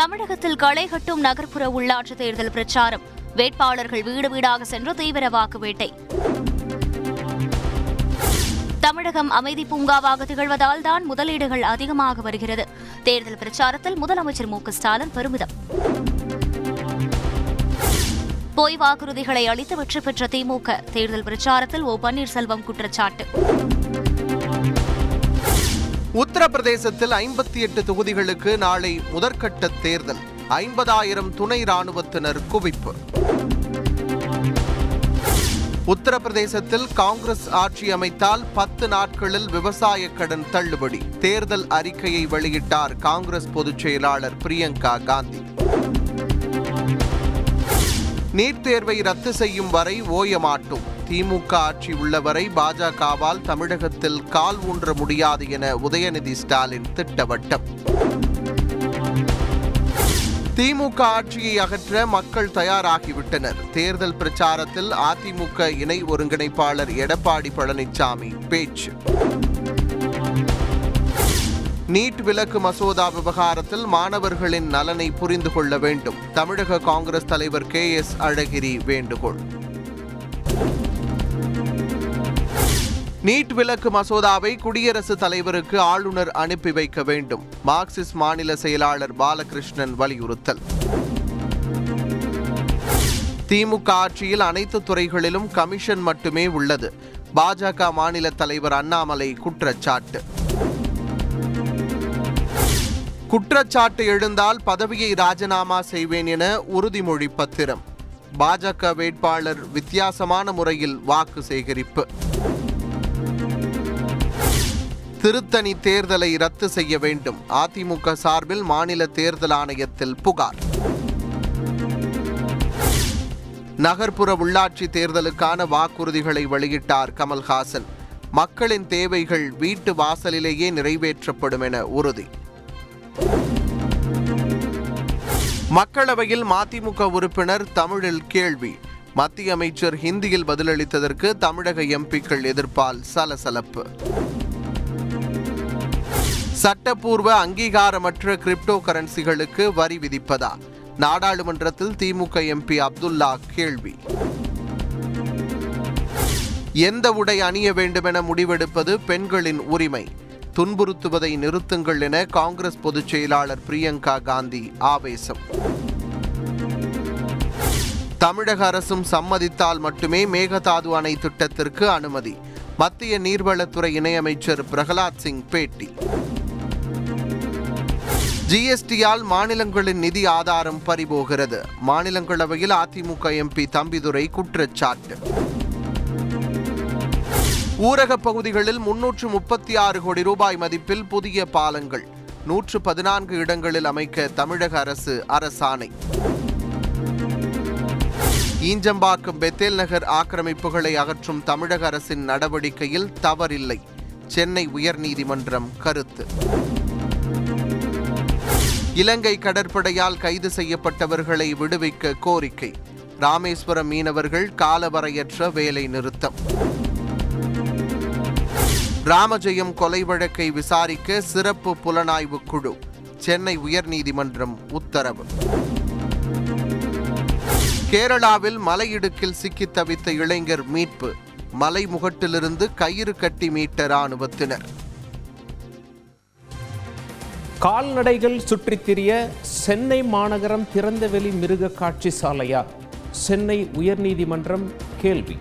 தமிழகத்தில் களை கட்டும் நகர்ப்புற உள்ளாட்சி தேர்தல் பிரச்சாரம். வேட்பாளர்கள் வீடு வீடாக சென்று தீவிர வாக்கு வேட்டை. தமிழகம் அமைதி பூங்காவாக திகழ்வதால் தான் முதலீடுகள் அதிகமாக வருகிறது. தேர்தல் பிரச்சாரத்தில் முதலமைச்சர் மு ஸ்டாலின் பெருமிதம். பொய் வாக்குறுதிகளை அளித்து வெற்றி பெற்ற திமுக தேர்தல் பிரச்சாரத்தில் ஓ பன்னீர்செல்வம் குற்றச்சாட்டு. உத்தரப்பிரதேசத்தில் ஐம்பத்தி எட்டு தொகுதிகளுக்கு நாளை முதற்கட்ட தேர்தல். ஐம்பதாயிரம் துணை ராணுவத்தினர் குவிப்பு. உத்தரப்பிரதேசத்தில் காங்கிரஸ் ஆட்சி அமைத்தால் பத்து நாட்களில் விவசாய கடன் தள்ளுபடி. தேர்தல் அறிக்கையை வெளியிட்டார் காங்கிரஸ் பொதுச் செயலாளர் பிரியங்கா காந்தி. நீட் தேர்வை ரத்து செய்யும் வரை ஓயமாட்டோம். திமுக ஆட்சி உள்ளவரை பாஜகவால் தமிழகத்தில் கால் ஊன்ற முடியாது என உதயநிதி ஸ்டாலின் திட்டவட்டம். திமுக ஆட்சியை அகற்ற மக்கள் தயாராகிவிட்டனர். தேர்தல் பிரச்சாரத்தில் அதிமுக இணை ஒருங்கிணைப்பாளர் எடப்பாடி பழனிசாமி பேச்சு. நீட் விலக்கு மசோதா விவகாரத்தில் மாணவர்களின் நலனை புரிந்து கொள்ள வேண்டும். தமிழக காங்கிரஸ் தலைவர் கே எஸ் அழகிரி வேண்டுகோள். நீட் விலக்கு மசோதாவை குடியரசுத் தலைவருக்கு ஆளுநர் அனுப்பி வைக்க வேண்டும். மார்க்சிஸ்ட் மாநில செயலாளர் பாலகிருஷ்ணன் வலியுறுத்தல். திமுக ஆட்சியில் அனைத்து துறைகளிலும் கமிஷன் மட்டுமே உள்ளது. பாஜக மாநில தலைவர் அண்ணாமலை குற்றச்சாட்டு. குற்றச்சாட்டு எழுந்தால் பதவியை ராஜினாமா செய்வேன் என உறுதிமொழி பத்திரம். பாஜக வேட்பாளர் வித்தியாசமான முறையில் வாக்கு சேகரிப்பு. திருத்தணி தேர்தலை ரத்து செய்ய வேண்டும். அதிமுக சார்பில் மாநில தேர்தல் ஆணையத்தில் புகார். நகர்ப்புற உள்ளாட்சி தேர்தலுக்கான வாக்குறுதிகளை வெளியிட்டார் கமல்ஹாசன். மக்களின் தேவைகள் வீட்டு வாசலிலேயே நிறைவேற்றப்படும் என உறுதி. மக்களவையில் மதிமுக உறுப்பினர் தமிழில் கேள்வி. மத்திய அமைச்சர் ஹிந்தியில் பதிலளித்ததற்கு தமிழக எம்பிக்கள் எதிர்ப்பால் சலசலப்பு. சட்டப்பூர்வ அங்கீகாரமற்ற கிரிப்டோ கரன்சிகளுக்கு வரி விதிப்பதா நாடாளுமன்றத்தில் திமுக எம்பி அப்துல்லா கேள்வி. எந்த உடை அணிய வேண்டுமென முடிவெடுப்பது பெண்களின் உரிமை? துன்புறுத்துவதை நிறுத்துங்கள் என காங்கிரஸ் பொதுச் செயலாளர் பிரியங்கா காந்தி ஆவேசம். தமிழக அரசும் சம்மதித்தால் மட்டுமே மேகதாது அணை திட்டத்திற்கு அனுமதி. மத்திய நீர்வளத்துறை இணையமைச்சர் பிரகலாத் சிங் பேட்டி. ஜிஎஸ்டியால் மாநிலங்களின் நிதி ஆதாரம் பறிபோகிறது. மாநிலங்களவையில் அதிமுக எம்பி தம்பிதுரை குற்றச்சாட்டு. ஊரகப் பகுதிகளில் முன்னூற்று முப்பத்தி ஆறு கோடி ரூபாய் மதிப்பில் புதிய பாலங்கள். நூற்று பதினான்கு இடங்களில் அமைக்க தமிழக அரசு அரசாணை. ஈஞ்சம்பாக்கம் பெத்தேல் நகர் ஆக்கிரமிப்புகளை அகற்றும் தமிழக அரசின் நடவடிக்கையில் தவறில்லை. சென்னை உயர்நீதிமன்றம் கருத்து. இலங்கை கடற்படையால் கைது செய்யப்பட்டவர்களை விடுவிக்க கோரிக்கை. ராமேஸ்வரம் மீனவர்கள் காலவரையற்ற வேலை நிறுத்தம். ராமஜெயம் கொலை வழக்கை விசாரிக்க சிறப்பு புலனாய்வு குழு. சென்னை உயர்நீதிமன்றம் உத்தரவு. கேரளாவில் மலையிடுக்கில் சிக்கி தவித்த இளைஞர் மீட்பு. மலைமுகட்டிலிருந்து கயிறு கட்டி மீட்ட ராணுவத்தினர் கால்நடைகள் சுற்றித் திரிய சென்னை மாநகரம் திறந்தவெளி மிருக காட்சி சாலையா சென்னை உயர்நீதிமன்றம் கேள்வி.